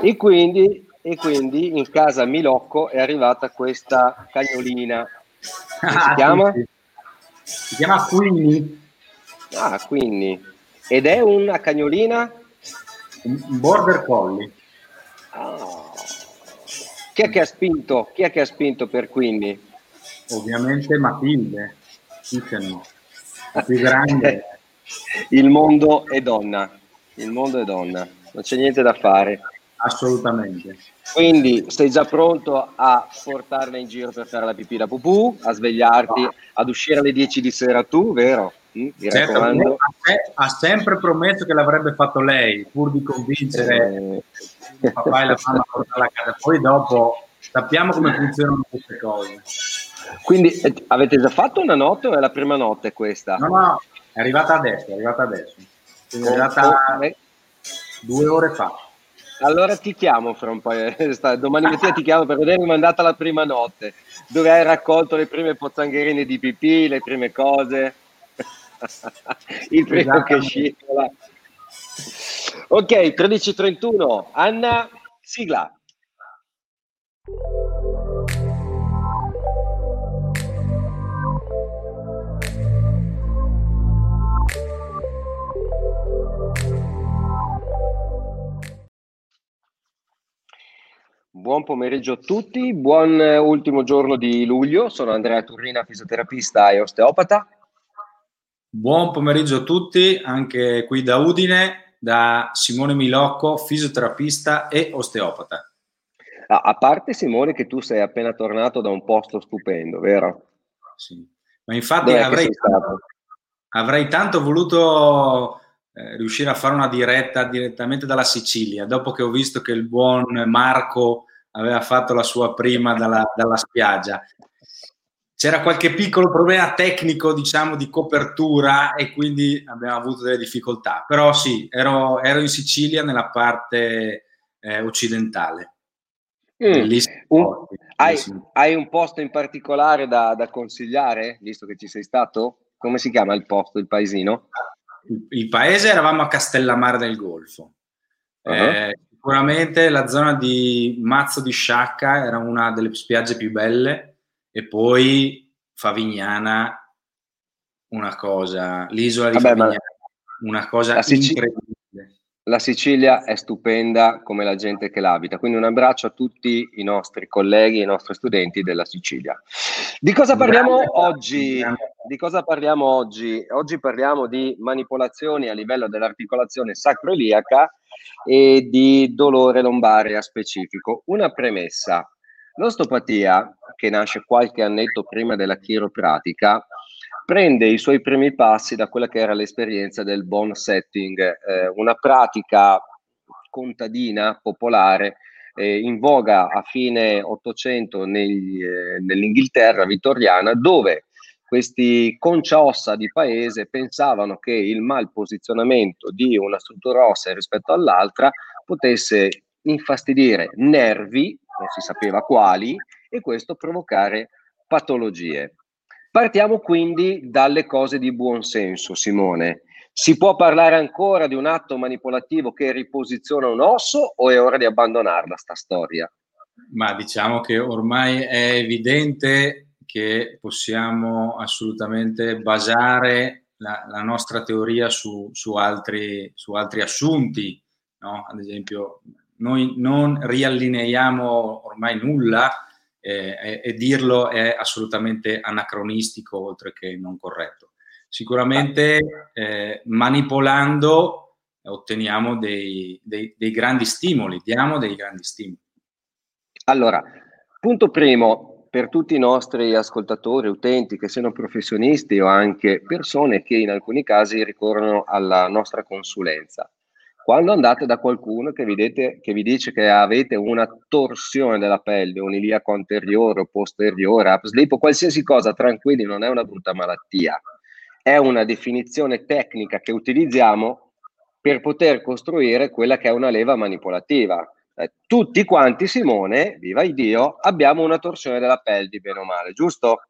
E, quindi, e quindi in casa Milocco è arrivata questa cagnolina. Come si chiama? Si chiama Queenie. Ah, Queenie. Ed è una cagnolina? Un border collie. Ah. Chi è che ha spinto? Chi è che ha spinto per Queenie? Ovviamente Matilde. Dicono. La più grande. Il mondo è donna. Il mondo è donna. Non c'è niente da fare. Assolutamente. Quindi sei già pronto a portarla in giro per fare la pipì la pupù, a svegliarti, ad uscire alle 10 di sera tu, vero? Mm, certo, ha, ha, sempre promesso che l'avrebbe fatto lei, pur di convincere eh. il papà e la mamma a portarla a casa. Poi dopo sappiamo come funzionano queste cose. Quindi eh, avete già fatto una notte o è la prima notte questa? No, no, è arrivata adesso, è arrivata adesso. è arrivata oh, oh, due ore fa. Allora ti chiamo fra un po', eh, domani mattina ti chiamo per vedere come è andata la prima notte, dove hai raccolto le prime pozzangherine di pipì, le prime cose, il primo che scivola. Ok, 13.31, Anna, sigla. Buon pomeriggio a tutti, buon eh, ultimo giorno di luglio. Sono Andrea Turrina, fisioterapista e osteopata. Buon pomeriggio a tutti, anche qui da Udine, da Simone Milocco, fisioterapista e osteopata. Ah, a parte Simone che tu sei appena tornato da un posto stupendo, vero? Sì, ma infatti avrei tanto, avrei tanto, voluto eh, riuscire a fare una diretta direttamente dalla Sicilia, dopo che ho visto che il buon Marco aveva fatto la sua prima dalla, dalla spiaggia. C'era qualche piccolo problema tecnico, diciamo, di copertura e quindi abbiamo avuto delle difficoltà. Però sì, ero, ero in Sicilia nella parte eh, occidentale. Mm. Un, hai, hai, un posto in particolare da, da, consigliare, visto che ci sei stato? Come si chiama il posto, il paesino? Il, il paese eravamo a Castellammare del Golfo. Uh-huh. Eh, Sicuramente la zona di Mazzo di Sciacca era una delle spiagge più belle e poi Favignana una cosa, l'isola di Vabbè, Favignana, una cosa incredibile la Sicilia è stupenda come la gente che l'abita, quindi un abbraccio a tutti i nostri colleghi e i nostri studenti della Sicilia. Di cosa parliamo grande, oggi? Di cosa parliamo oggi? Oggi parliamo di manipolazioni a livello dell'articolazione sacroiliaca e di dolore lombare a specifico. Una premessa. L'ostopatia, che nasce qualche annetto prima della chiropratica, prende i suoi primi passi da quella che era l'esperienza del bone setting, eh, una pratica contadina popolare eh, in voga a fine Ottocento negli, eh, nell'Inghilterra vittoriana, dove questi conciaossa di paese pensavano che il mal posizionamento di una struttura ossea rispetto all'altra potesse infastidire nervi, non si sapeva quali, e questo provocare patologie. Partiamo quindi dalle cose di buon senso, Simone. Si può parlare ancora di un atto manipolativo che riposiziona un osso o è ora di abbandonarla sta storia? Ma diciamo che ormai è evidente che possiamo assolutamente basare la, la nostra teoria su, su, altri, su altri, assunti. No? Ad esempio, noi non riallineiamo ormai nulla eh, e, dirlo è assolutamente anacronistico oltre che non corretto. Sicuramente eh, manipolando otteniamo dei, dei, dei grandi stimoli, diamo dei grandi stimoli. Allora, punto primo, per tutti i nostri ascoltatori, utenti, che siano professionisti o anche persone che in alcuni casi ricorrono alla nostra consulenza. Quando andate da qualcuno che vi, dete, che vi, dice che avete una torsione della pelle, un iliaco anteriore o posteriore, upslip o qualsiasi cosa, tranquilli, non è una brutta malattia. È una definizione tecnica che utilizziamo per poter costruire quella che è una leva manipolativa. Eh, tutti quanti, Simone, viva il Dio, abbiamo una torsione della pelle, bene o male, giusto?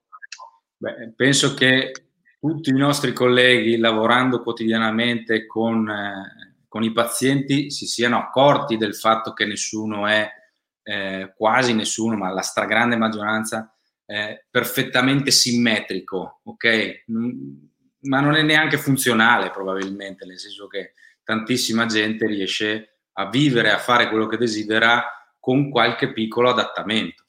Beh, penso che tutti i nostri colleghi, lavorando quotidianamente con... Eh con i pazienti si siano accorti del fatto che nessuno è, eh, quasi nessuno, ma la stragrande maggioranza, è perfettamente simmetrico, ok? Ma non è neanche funzionale probabilmente, nel senso che tantissima gente riesce a vivere, a fare quello che desidera con qualche piccolo adattamento.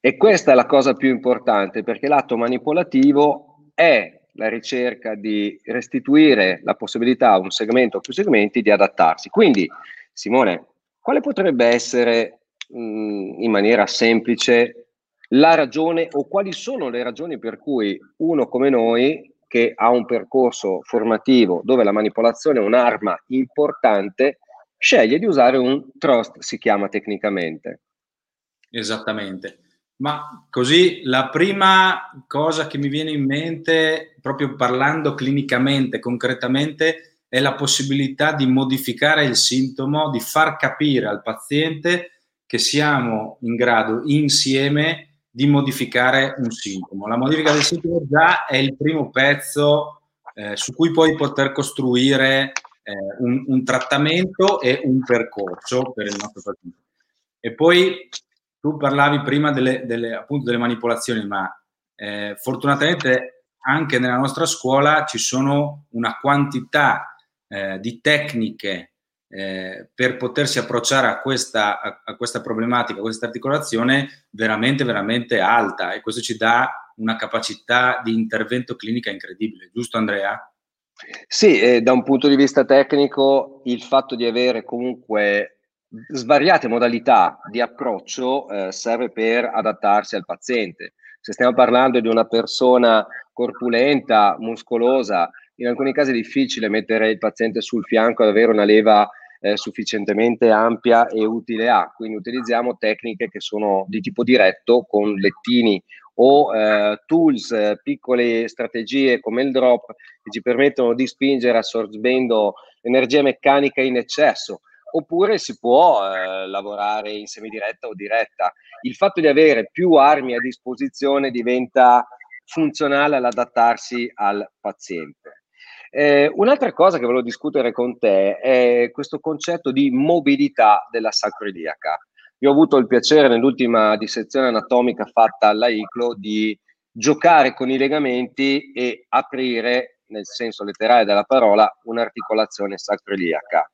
E questa è la cosa più importante perché l'atto manipolativo è la ricerca di restituire la possibilità a un segmento o più segmenti di adattarsi. Quindi, Simone, quale potrebbe essere mh, in maniera semplice la ragione o quali sono le ragioni per cui uno come noi che ha un percorso formativo dove la manipolazione è un'arma importante, sceglie di usare un trust, si chiama tecnicamente. Esattamente. Ma così la prima cosa che mi viene in mente, proprio parlando clinicamente, concretamente, è la possibilità di modificare il sintomo, di far capire al paziente che siamo in grado insieme di modificare un sintomo. La modifica del sintomo già è il primo pezzo eh, su cui poi poter costruire eh, un, un, trattamento e un percorso per il nostro paziente. E poi tu parlavi prima delle, delle, appunto delle manipolazioni, ma eh, fortunatamente anche nella nostra scuola ci sono una quantità eh, di tecniche eh, per potersi approcciare a questa, a, a questa, problematica, a questa articolazione veramente, veramente alta e questo ci dà una capacità di intervento clinica incredibile, giusto Andrea? Sì, eh, da un punto di vista tecnico il fatto di avere comunque svariate modalità di approccio eh, serve per adattarsi al paziente. Se stiamo parlando di una persona corpulenta, muscolosa, in alcuni casi è difficile mettere il paziente sul fianco ad avere una leva eh, sufficientemente ampia e utile a, quindi utilizziamo tecniche che sono di tipo diretto con lettini o eh, tools, eh, piccole strategie come il drop che ci permettono di spingere assorbendo energia meccanica in eccesso oppure si può eh, lavorare in semidiretta o diretta. Il fatto di avere più armi a disposizione diventa funzionale all'adattarsi al paziente. Eh, un'altra cosa che volevo discutere con te è questo concetto di mobilità della sacroiliaca. Io ho avuto il piacere nell'ultima dissezione anatomica fatta alla ICLO di giocare con i legamenti e aprire, nel senso letterale della parola, un'articolazione sacroiliaca.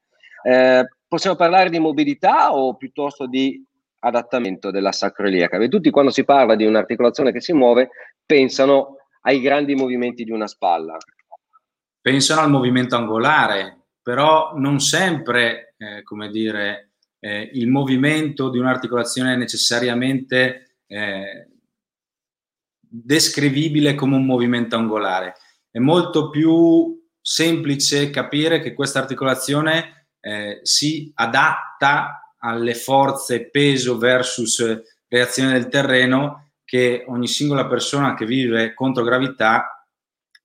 Eh, possiamo parlare di mobilità o piuttosto di adattamento della sacroiliaca? Perché tutti quando si parla di un'articolazione che si muove pensano ai grandi movimenti di una spalla. Pensano al movimento angolare, però non sempre, eh, come dire, eh, il movimento di un'articolazione è necessariamente eh, descrivibile come un movimento angolare. È molto più semplice capire che questa articolazione eh, si adatta alle forze peso versus reazione del terreno che ogni singola persona che vive contro gravità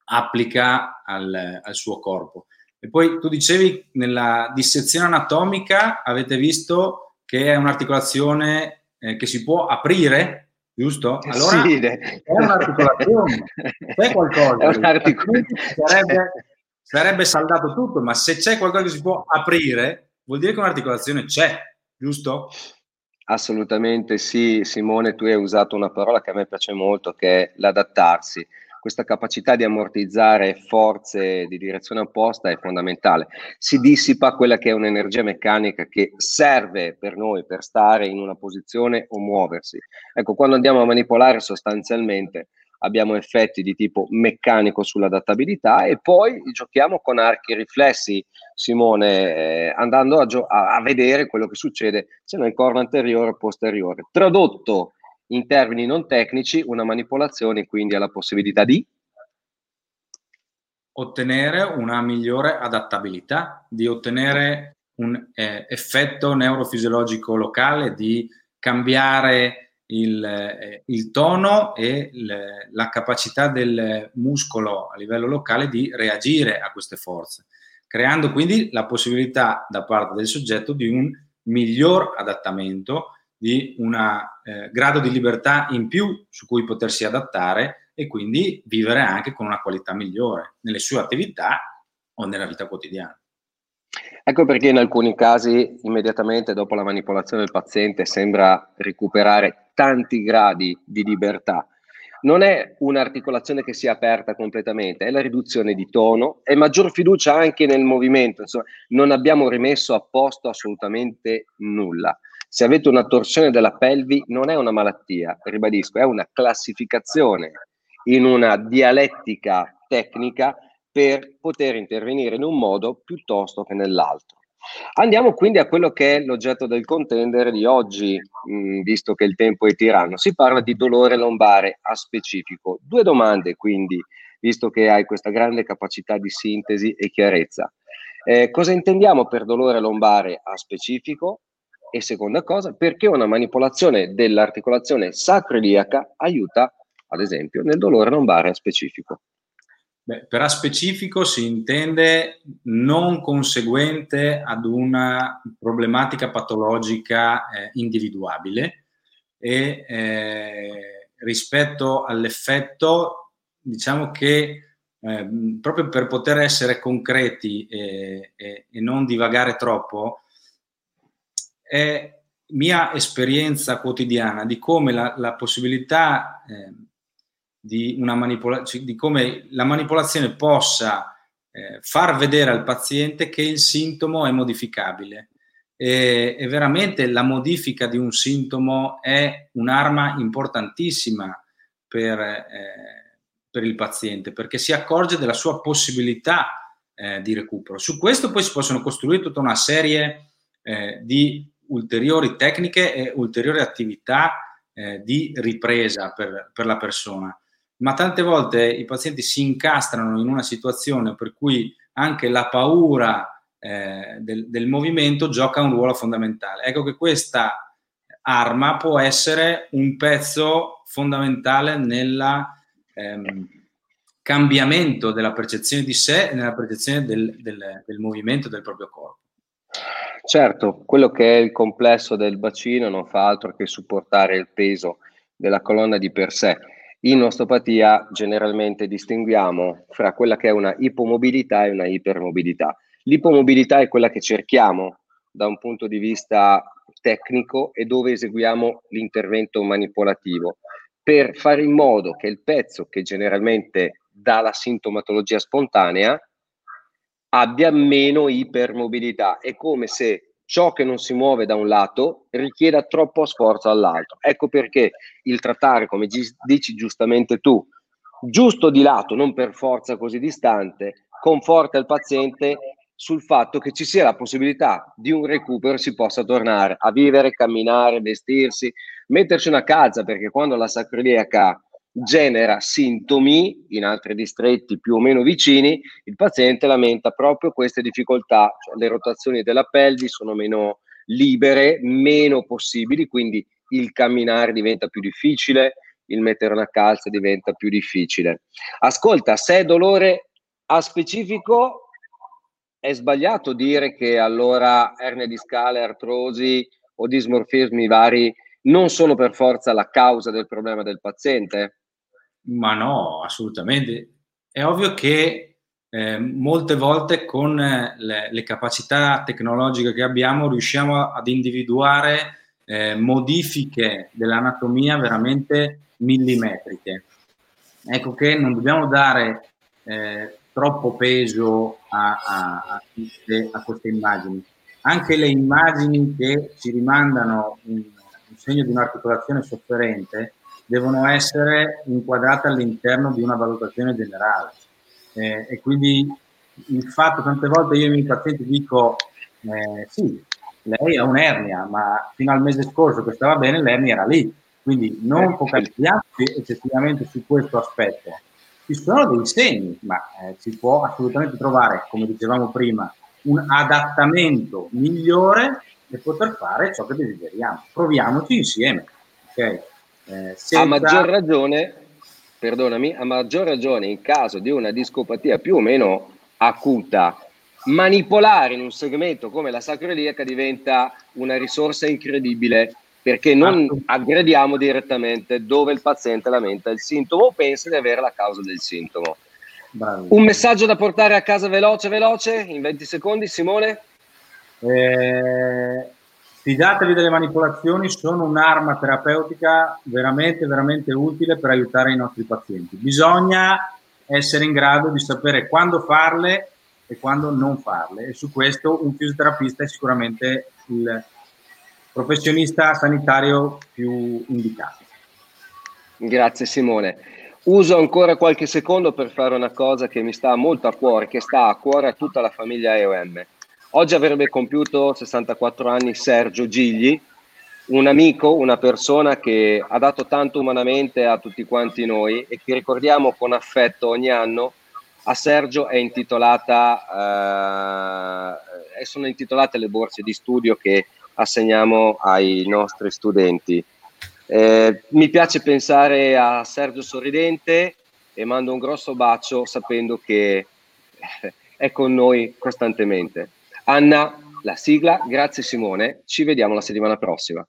applica al, al suo corpo. E poi tu dicevi nella dissezione anatomica avete visto che è un'articolazione eh, che si può aprire, giusto? Allora sì, è un'articolazione, c'è qualcosa. È un'articolazione. Sarebbe, sarebbe saldato tutto, ma se c'è qualcosa che si può aprire, vuol dire che un'articolazione c'è, giusto? Assolutamente sì, Simone, tu hai usato una parola che a me piace molto, che è l'adattarsi. Questa capacità di ammortizzare forze di direzione opposta è fondamentale. Si dissipa quella che è un'energia meccanica che serve per noi per stare in una posizione o muoversi. Ecco, quando andiamo a manipolare sostanzialmente abbiamo effetti di tipo meccanico sull'adattabilità e poi giochiamo con archi riflessi, Simone, eh, andando a, gio- a, vedere quello che succede se nel corno anteriore o posteriore. Tradotto in termini non tecnici, una manipolazione quindi ha la possibilità di ottenere una migliore adattabilità, di ottenere un eh, effetto neurofisiologico locale, di cambiare il, eh, il tono e il, la capacità del muscolo a livello locale di reagire a queste forze, creando quindi la possibilità da parte del soggetto di un miglior adattamento, di un eh, grado di libertà in più su cui potersi adattare e quindi vivere anche con una qualità migliore nelle sue attività o nella vita quotidiana. Ecco perché in alcuni casi immediatamente dopo la manipolazione del paziente sembra recuperare tanti gradi di libertà. Non è un'articolazione che si è aperta completamente, è la riduzione di tono e maggior fiducia anche nel movimento. Insomma, non abbiamo rimesso a posto assolutamente nulla. Se avete una torsione della pelvi non è una malattia, ribadisco, è una classificazione in una dialettica tecnica per poter intervenire in un modo piuttosto che nell'altro. Andiamo quindi a quello che è l'oggetto del contender di oggi, mh, mm, visto che il tempo è tiranno. Si parla di dolore lombare a specifico. Due domande quindi, visto che hai questa grande capacità di sintesi e chiarezza. Eh, cosa intendiamo per dolore lombare a specifico? E seconda cosa, perché una manipolazione dell'articolazione sacroiliaca aiuta, ad esempio, nel dolore lombare a specifico? Beh, per aspecifico si intende non conseguente ad una problematica patologica eh, individuabile e eh, rispetto all'effetto diciamo che eh, proprio per poter essere concreti e, e, e non divagare troppo è mia esperienza quotidiana di come la, la possibilità eh, di, una manipola- cioè di come la manipolazione possa eh, far vedere al paziente che il sintomo è modificabile. E, e, veramente la modifica di un sintomo è un'arma importantissima per, eh, per il paziente perché si accorge della sua possibilità eh, di recupero. Su questo poi si possono costruire tutta una serie eh, di ulteriori tecniche e ulteriori attività eh, di ripresa per, per la persona ma tante volte i pazienti si incastrano in una situazione per cui anche la paura eh, del, del, movimento gioca un ruolo fondamentale. Ecco che questa arma può essere un pezzo fondamentale nel ehm, cambiamento della percezione di sé e nella percezione del, del, del movimento del proprio corpo. Certo, quello che è il complesso del bacino non fa altro che supportare il peso della colonna di per sé in osteopatia generalmente distinguiamo fra quella che è una ipomobilità e una ipermobilità. L'ipomobilità è quella che cerchiamo da un punto di vista tecnico e dove eseguiamo l'intervento manipolativo per fare in modo che il pezzo che generalmente dà la sintomatologia spontanea abbia meno ipermobilità. È come se ciò che non si muove da un lato richieda troppo sforzo all'altro. Ecco perché il trattare, come dici giustamente tu, giusto di lato, non per forza così distante, conforta il paziente sul fatto che ci sia la possibilità di un recupero, si possa tornare a vivere, camminare, vestirsi, metterci una calza, perché quando la sacroiliaca genera sintomi in altri distretti più o meno vicini, il paziente lamenta proprio queste difficoltà, cioè le rotazioni della pelvi sono meno libere, meno possibili, quindi il camminare diventa più difficile, il mettere una calza diventa più difficile. Ascolta, se è dolore a specifico, è sbagliato dire che allora erne discale, artrosi o dismorfismi vari non sono per forza la causa del problema del paziente? Ma no, assolutamente. È ovvio che eh, molte volte con eh, le, le, capacità tecnologiche che abbiamo riusciamo ad individuare eh, modifiche dell'anatomia veramente millimetriche. Ecco che non dobbiamo dare eh, troppo peso a, a, a, queste, a, queste, immagini. Anche le immagini che ci rimandano un, un segno di un'articolazione sofferente devono essere inquadrate all'interno di una valutazione generale. Eh, e quindi il fatto, tante volte io ai miei pazienti dico, eh, sì, lei ha un'ernia, ma fino al mese scorso che stava bene l'ernia era lì, quindi non focalizziamoci eccessivamente su questo aspetto. Ci sono dei segni, ma eh, si può assolutamente trovare, come dicevamo prima, un adattamento migliore per poter fare ciò che desideriamo. Proviamoci insieme. Okay? Eh, senza... A maggior ragione, perdonami, a maggior ragione in caso di una discopatia più o meno acuta, manipolare in un segmento come la sacroiliaca diventa una risorsa incredibile perché non aggrediamo direttamente dove il paziente lamenta il sintomo o pensa di avere la causa del sintomo. Bravissimo. Un messaggio da portare a casa veloce, veloce, in 20 secondi, Simone? Eh, fidatevi delle manipolazioni, sono un'arma terapeutica veramente, veramente utile per aiutare i nostri pazienti. Bisogna essere in grado di sapere quando farle e quando non farle e su questo un fisioterapista è sicuramente il professionista sanitario più indicato. Grazie Simone. Uso ancora qualche secondo per fare una cosa che mi sta molto a cuore, che sta a cuore a tutta la famiglia EOM. Oggi avrebbe compiuto 64 anni Sergio Gigli, un amico, una persona che ha dato tanto umanamente a tutti quanti noi e che ricordiamo con affetto ogni anno a Sergio è intitolata, eh, sono intitolate le borse di studio che assegniamo ai nostri studenti. Eh, mi piace pensare a Sergio sorridente e mando un grosso bacio sapendo che è con noi costantemente. Anna, la sigla, grazie Simone, ci vediamo la settimana prossima.